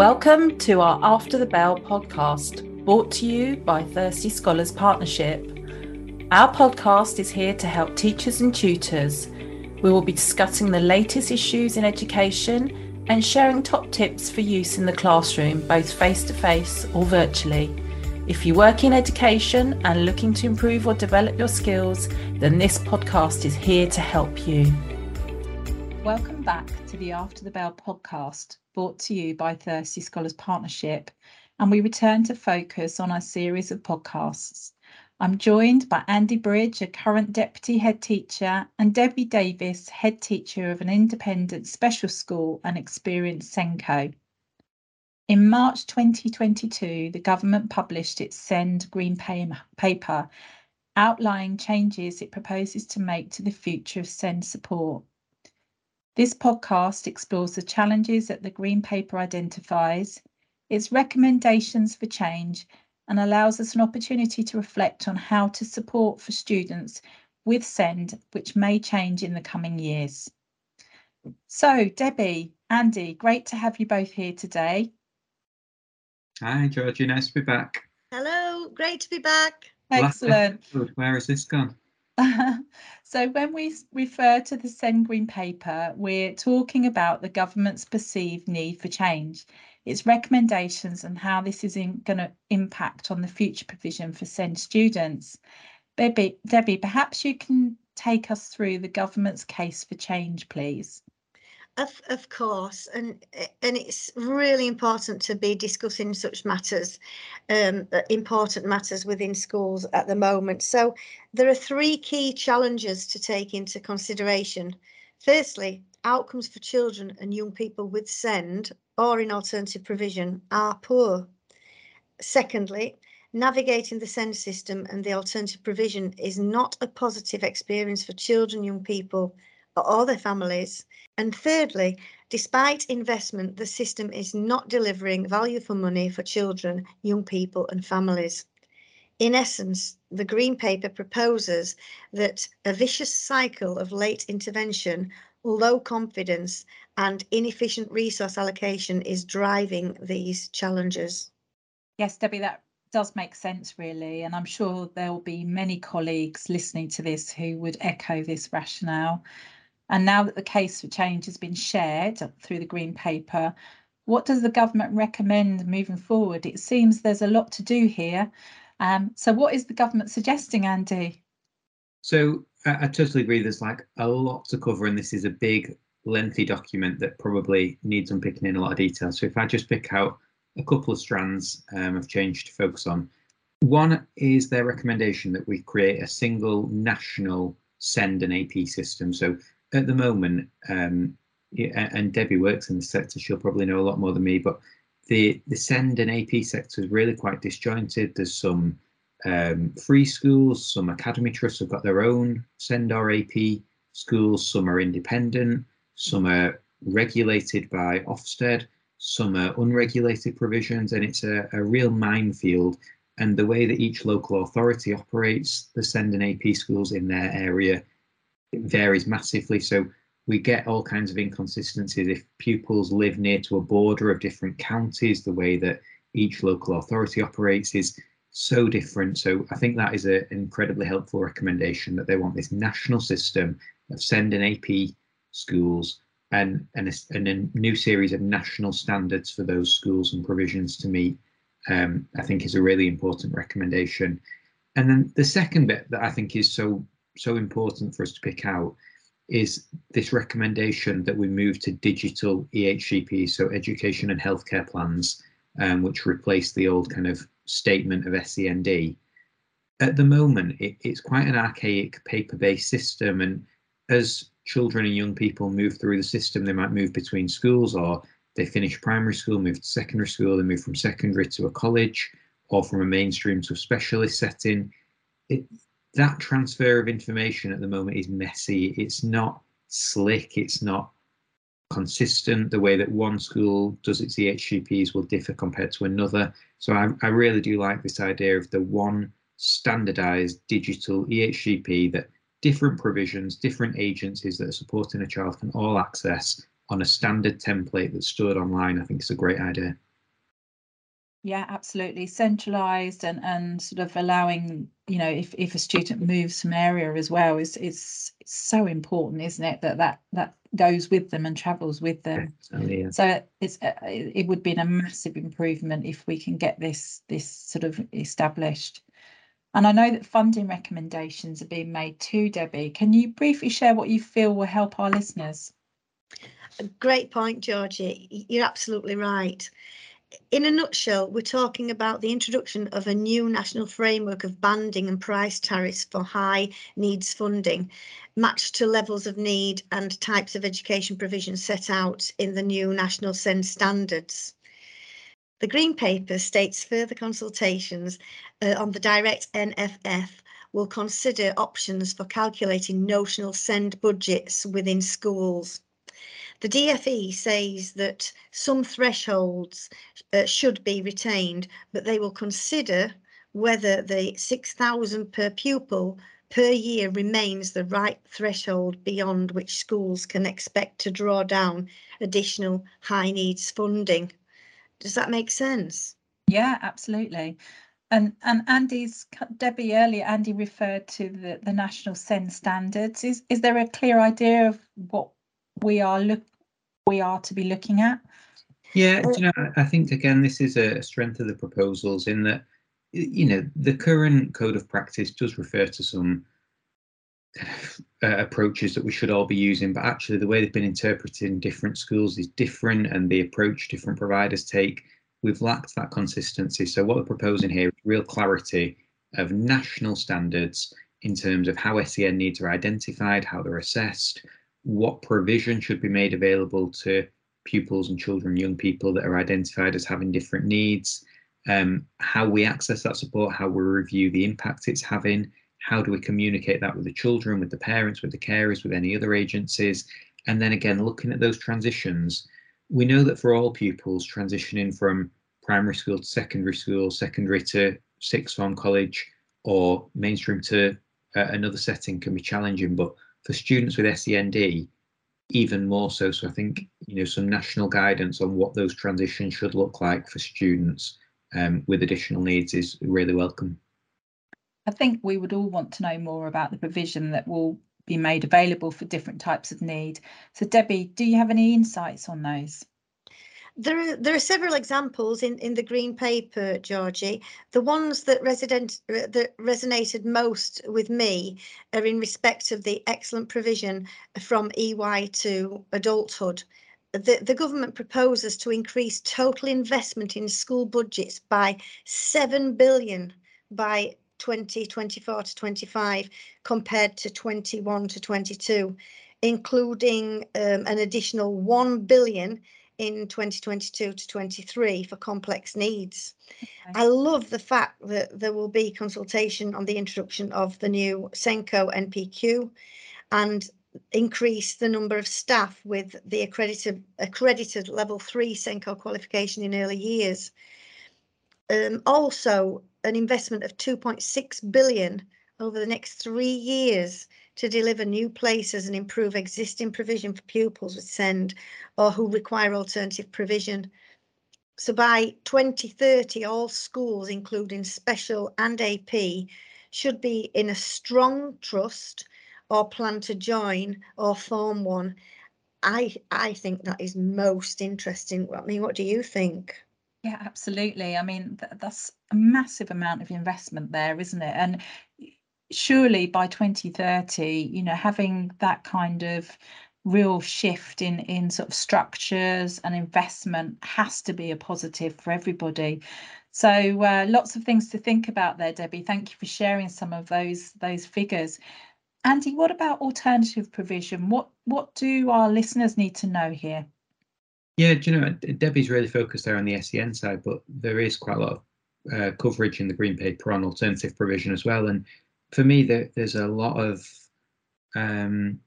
Welcome to our After the Bell podcast, brought to you by Thirsty Scholars Partnership. Our podcast is here to help teachers and tutors. We will be discussing the latest issues in education and sharing top tips for use in the classroom, both face to face or virtually. If you work in education and looking to improve or develop your skills, then this podcast is here to help you. Welcome back to the After the Bell podcast, brought to you by Thirsty Scholars Partnership. And we return to focus on our series of podcasts. I'm joined by Andy Bridge, a current deputy head teacher, and Debbie Davis, head teacher of an independent special school and experienced SENCO. In March 2022, the government published its SEND Green Paper outlining changes it proposes to make to the future of SEND support. This podcast explores the challenges that the Green Paper identifies, its recommendations for change, and allows us an opportunity to reflect on how to support for students with SEND, which may change in the coming years. So, Debbie, Andy, great to have you both here today. Hi, Georgie, nice to be back. Hello, great to be back. Excellent. Where has this gone? so when we refer to the SEND Green Paper, we're talking about the government's perceived need for change, its recommendations and how this is going to impact on the future provision for SEND students. Debbie, Debbie, perhaps you can take us through the government's case for change, please. Of, of course, and and it's really important to be discussing such matters, um, important matters within schools at the moment. So there are three key challenges to take into consideration. Firstly, outcomes for children and young people with SEND or in alternative provision are poor. Secondly, navigating the SEND system and the alternative provision is not a positive experience for children, young people, or their families. And thirdly, despite investment, the system is not delivering value for money for children, young people, and families. In essence, the Green Paper proposes that a vicious cycle of late intervention, low confidence, and inefficient resource allocation is driving these challenges. Yes, Debbie, that does make sense, really. And I'm sure there will be many colleagues listening to this who would echo this rationale. And now that the case for change has been shared through the Green Paper, what does the government recommend moving forward? It seems there's a lot to do here. Um, so, what is the government suggesting, Andy? So, I, I totally agree. There's like a lot to cover, and this is a big, lengthy document that probably needs unpicking in a lot of detail. So, if I just pick out a couple of strands um, of change to focus on, one is their recommendation that we create a single national send and AP system. So at the moment, um, and Debbie works in the sector, she'll probably know a lot more than me, but the, the SEND and AP sector is really quite disjointed. There's some um, free schools, some academy trusts have got their own SEND or AP schools, some are independent, some are regulated by Ofsted, some are unregulated provisions, and it's a, a real minefield. And the way that each local authority operates the SEND and AP schools in their area it varies massively. So we get all kinds of inconsistencies if pupils live near to a border of different counties, the way that each local authority operates is so different. So I think that is an incredibly helpful recommendation that they want this national system of SEND and AP schools and, and, a, and a new series of national standards for those schools and provisions to meet, um, I think is a really important recommendation. And then the second bit that I think is so so important for us to pick out is this recommendation that we move to digital EHCP, so education and healthcare plans, um, which replace the old kind of statement of SEND. At the moment, it, it's quite an archaic paper-based system, and as children and young people move through the system, they might move between schools, or they finish primary school, move to secondary school, they move from secondary to a college, or from a mainstream to a specialist setting. It, that transfer of information at the moment is messy. It's not slick. It's not consistent. The way that one school does its EHCPs will differ compared to another. So I, I really do like this idea of the one standardized digital EHCP that different provisions, different agencies that are supporting a child can all access on a standard template that's stored online. I think it's a great idea. Yeah, absolutely. Centralized and and sort of allowing, you know, if if a student moves from area as well is it's, it's so important, isn't it? That that that goes with them and travels with them. Definitely, yeah. So it's uh, it it would be a massive improvement if we can get this this sort of established. And I know that funding recommendations are being made too, Debbie. Can you briefly share what you feel will help our listeners? Great point, Georgie. You're absolutely right in a nutshell, we're talking about the introduction of a new national framework of banding and price tariffs for high needs funding, matched to levels of need and types of education provision set out in the new national SEND standards. The Green Paper states further consultations uh, on the direct NFF will consider options for calculating notional SEND budgets within schools. The DFE says that some thresholds uh, should be retained, but they will consider whether the 6,000 per pupil per year remains the right threshold beyond which schools can expect to draw down additional high needs funding. Does that make sense? Yeah, absolutely. And and Andy's Debbie earlier, Andy referred to the, the national SEND standards. Is is there a clear idea of what we are look we are to be looking at? Yeah, you know, I think again, this is a strength of the proposals in that, you know, the current code of practice does refer to some uh, approaches that we should all be using, but actually the way they've been interpreted in different schools is different and the approach different providers take, we've lacked that consistency. So what we're proposing here is real clarity of national standards in terms of how SEN needs are identified, how they're assessed, what provision should be made available to pupils and children, young people that are identified as having different needs, um, how we access that support, how we review the impact it's having, how do we communicate that with the children, with the parents, with the carers, with any other agencies, and then again, looking at those transitions, we know that for all pupils transitioning from primary school to secondary school, secondary to sixth form college, or mainstream to uh, another setting can be challenging, but for students with SEND, even more so. So I think you know some national guidance on what those transitions should look like for students um, with additional needs is really welcome. I think we would all want to know more about the provision that will be made available for different types of need. So Debbie, do you have any insights on those? There are, there are several examples in, in the green paper, Georgie. The ones that resident uh, that resonated most with me are in respect of the excellent provision from EY to adulthood. The, the government proposes to increase total investment in school budgets by 7 billion by 2024 to 25 compared to 21 to 22, including um, an additional 1 billion in 2022 to 23 for complex needs. Okay. I love the fact that there will be consultation on the introduction of the new SENCO NPQ and increase the number of staff with the accredited accredited level three SENCO qualification in early years. Um, also, an investment of 2.6 billion over the next three years to deliver new places and improve existing provision for pupils with SEND or who require alternative provision. So by 2030, all schools, including special and AP, should be in a strong trust or plan to join or form one. I I think that is most interesting. I mean, what do you think? Yeah, absolutely. I mean, th that's a massive amount of investment there, isn't it? And surely by 2030 you know having that kind of real shift in in sort of structures and investment has to be a positive for everybody. So uh, lots of things to think about there debbie. Thank you for sharing some of those those figures. Andy what about alternative provision? What what do our listeners need to know here? Yeah do you know debbie's really focused there on the sen side but there is quite a lot of uh, coverage in the green paper on alternative provision as well. And for me, there, there's a lot of um,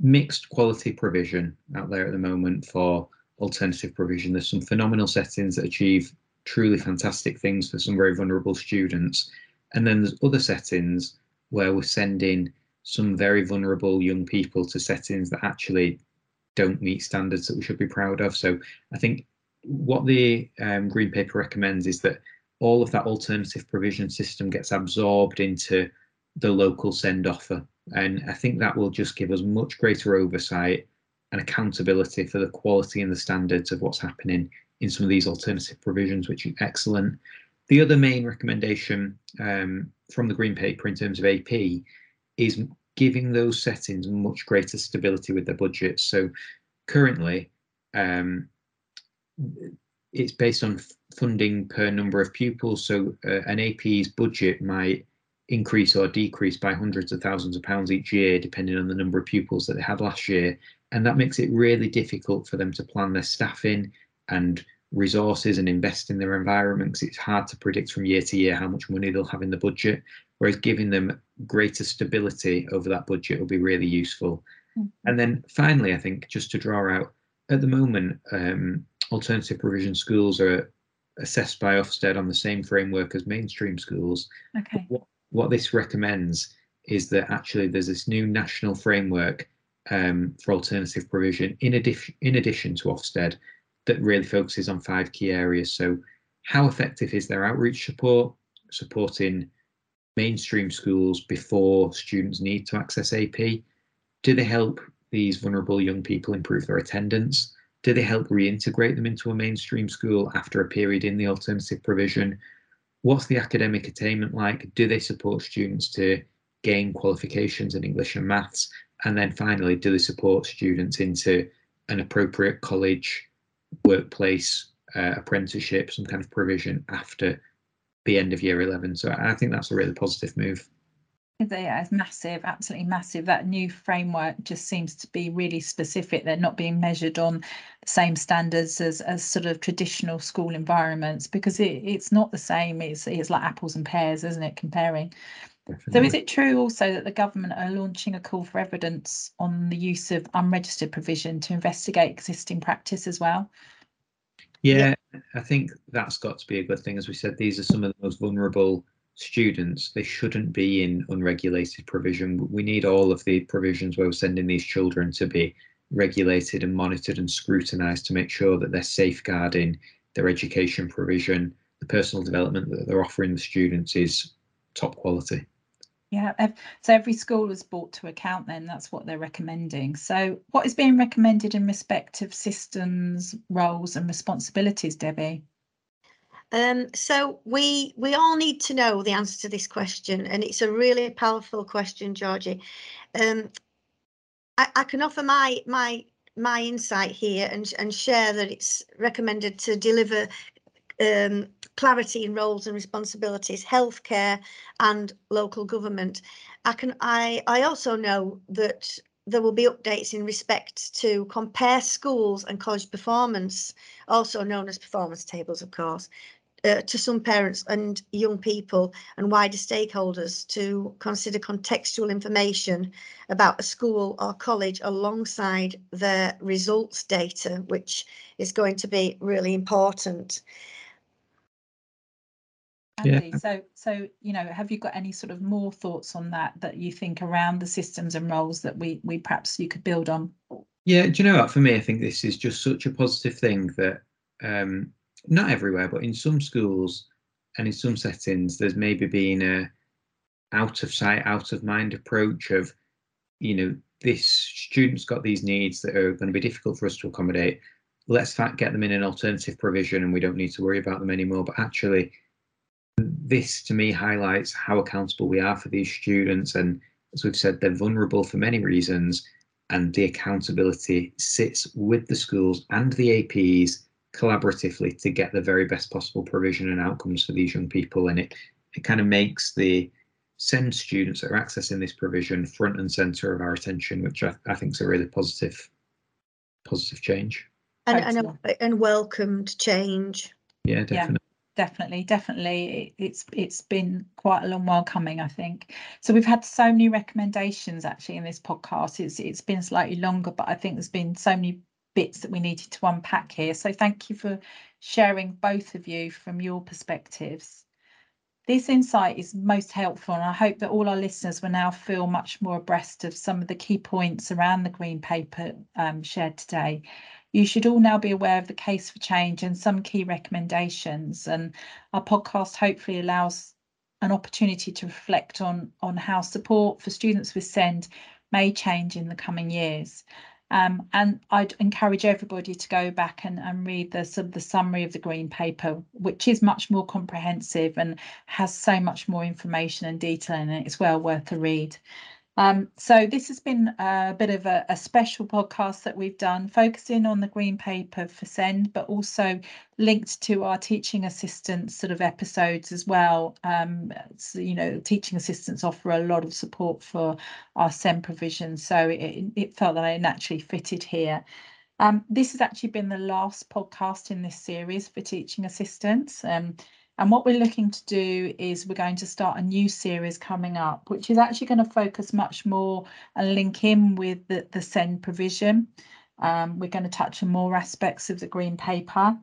mixed quality provision out there at the moment for alternative provision. There's some phenomenal settings that achieve truly fantastic things for some very vulnerable students. And then there's other settings where we're sending some very vulnerable young people to settings that actually don't meet standards that we should be proud of. So I think what the um, green paper recommends is that all of that alternative provision system gets absorbed into the local send offer. And I think that will just give us much greater oversight and accountability for the quality and the standards of what's happening in some of these alternative provisions, which is excellent. The other main recommendation um, from the green paper in terms of AP is giving those settings much greater stability with their budgets. So currently, um, it's based on funding per number of pupils. So uh, an AP's budget might increase or decrease by hundreds of thousands of pounds each year, depending on the number of pupils that they had last year. And that makes it really difficult for them to plan their staffing and resources and invest in their environment because it's hard to predict from year to year how much money they'll have in the budget. Whereas giving them greater stability over that budget will be really useful. Mm-hmm. And then finally, I think just to draw out at the moment, um, alternative provision schools are assessed by Ofsted on the same framework as mainstream schools. Okay. What, what this recommends is that actually there's this new national framework um, for alternative provision in addition in addition to Ofsted that really focuses on five key areas. So, how effective is their outreach support, supporting mainstream schools before students need to access AP? Do they help these vulnerable young people improve their attendance? Do they help reintegrate them into a mainstream school after a period in the alternative provision? What's the academic attainment like? Do they support students to gain qualifications in English and maths? And then finally, do they support students into an appropriate college, workplace, uh, apprenticeship, some kind of provision after the end of year 11? So I think that's a really positive move. Yeah, it's massive, absolutely massive. That new framework just seems to be really specific. They're not being measured on the same standards as, as sort of traditional school environments because it, it's not the same. It's it's like apples and pears, isn't it? Comparing. Definitely. So is it true also that the government are launching a call for evidence on the use of unregistered provision to investigate existing practice as well? Yeah, yeah, I think that's got to be a good thing. As we said, these are some of the most vulnerable students, they shouldn't be in unregulated provision. We need all of the provisions where we're sending these children to be regulated and monitored and scrutinised to make sure that they're safeguarding their education provision, the personal development that they're offering the students is top quality. Yeah, so every school is brought to account then, that's what they're recommending. So what is being recommended in respect of systems, roles and responsibilities, Debbie? Um, so we we all need to know the answer to this question, and it's a really powerful question, Georgie. Um, I, I can offer my my my insight here and and share that it's recommended to deliver um, clarity in roles and responsibilities, healthcare and local government. I can I I also know that there will be updates in respect to compare schools and college performance, also known as performance tables, of course, uh, to some parents and young people and wider stakeholders to consider contextual information about a school or college alongside their results data, which is going to be really important. Andy, yeah. so so you know, have you got any sort of more thoughts on that that you think around the systems and roles that we we perhaps you could build on? Yeah, do you know what? For me, I think this is just such a positive thing that um, not everywhere, but in some schools and in some settings, there's maybe been a out of sight, out of mind approach of, you know, this student's got these needs that are going to be difficult for us to accommodate. Let's get them in an alternative provision and we don't need to worry about them anymore. But actually, this to me highlights how accountable we are for these students. And as we've said, they're vulnerable for many reasons. And the accountability sits with the schools and the APs collaboratively to get the very best possible provision and outcomes for these young people. And it, it kind of makes the SEND students that are accessing this provision front and center of our attention, which I, I think is a really positive, positive change. And, and, and welcomed change. Yeah, definitely. Definitely definitely it's it's been quite a long while coming i think so we've had so many recommendations actually in this podcast it's it's been slightly longer but i think there's been so many bits that we needed to unpack here. So thank you for sharing both of you from your perspectives. This insight is most helpful and I hope that all our listeners will now feel much more abreast of some of the key points around the Green Paper um, shared today. You should all now be aware of the case for change and some key recommendations. And our podcast hopefully allows an opportunity to reflect on, on how support for students with SEND may change in the coming years. Um, and I'd encourage everybody to go back and, and read the of the summary of the green paper, which is much more comprehensive and has so much more information and detail in it. It's well worth a read. Um, so this has been a bit of a, a, special podcast that we've done, focusing on the green paper for SEND, but also linked to our teaching assistants sort of episodes as well. Um, so, you know, teaching assistants offer a lot of support for our SEND provision, so it, it felt that I naturally fitted here. Um, this has actually been the last podcast in this series for teaching assistants. Um, and what we're looking to do is we're going to start a new series coming up, which is actually going to focus much more and link in with the, the SEND provision. Um, we're going to touch on more aspects of the green paper.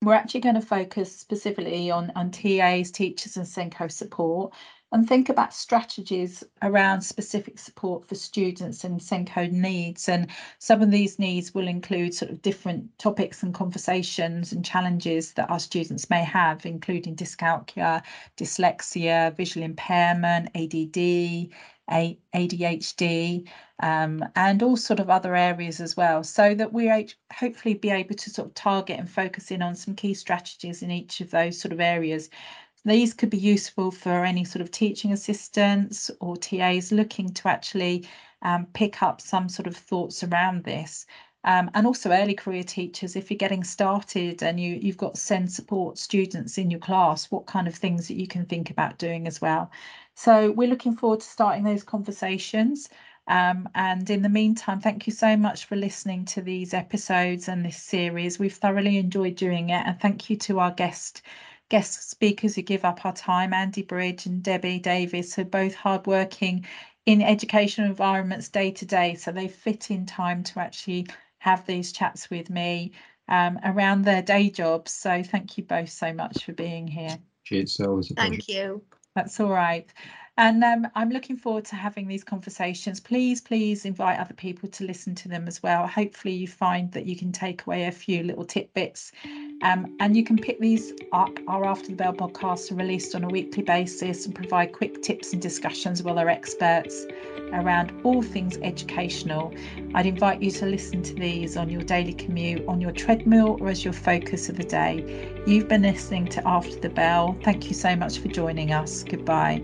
We're actually going to focus specifically on, on TAs, teachers and SENCO support and think about strategies around specific support for students and SENCO needs. And some of these needs will include sort of different topics and conversations and challenges that our students may have, including dyscalculia, dyslexia, visual impairment, ADD, ADHD, um, and all sort of other areas as well, so that we hopefully be able to sort of target and focus in on some key strategies in each of those sort of areas these could be useful for any sort of teaching assistants or TAs looking to actually um, pick up some sort of thoughts around this. Um, and also early career teachers, if you're getting started and you, you've got SEND support students in your class, what kind of things that you can think about doing as well. So we're looking forward to starting those conversations. Um, and in the meantime, thank you so much for listening to these episodes and this series. We've thoroughly enjoyed doing it. And thank you to our guest guest speakers who give up our time, Andy Bridge and Debbie Davis, who are both hardworking in educational environments day to day. So they fit in time to actually have these chats with me um, around their day jobs. So thank you both so much for being here. It's always a Thank you. That's all right. And um, I'm looking forward to having these conversations. Please, please invite other people to listen to them as well. Hopefully, you find that you can take away a few little tidbits. Um, and you can pick these up. Our After the Bell podcasts are released on a weekly basis and provide quick tips and discussions with our experts around all things educational. I'd invite you to listen to these on your daily commute, on your treadmill, or as your focus of the day. You've been listening to After the Bell. Thank you so much for joining us. Goodbye.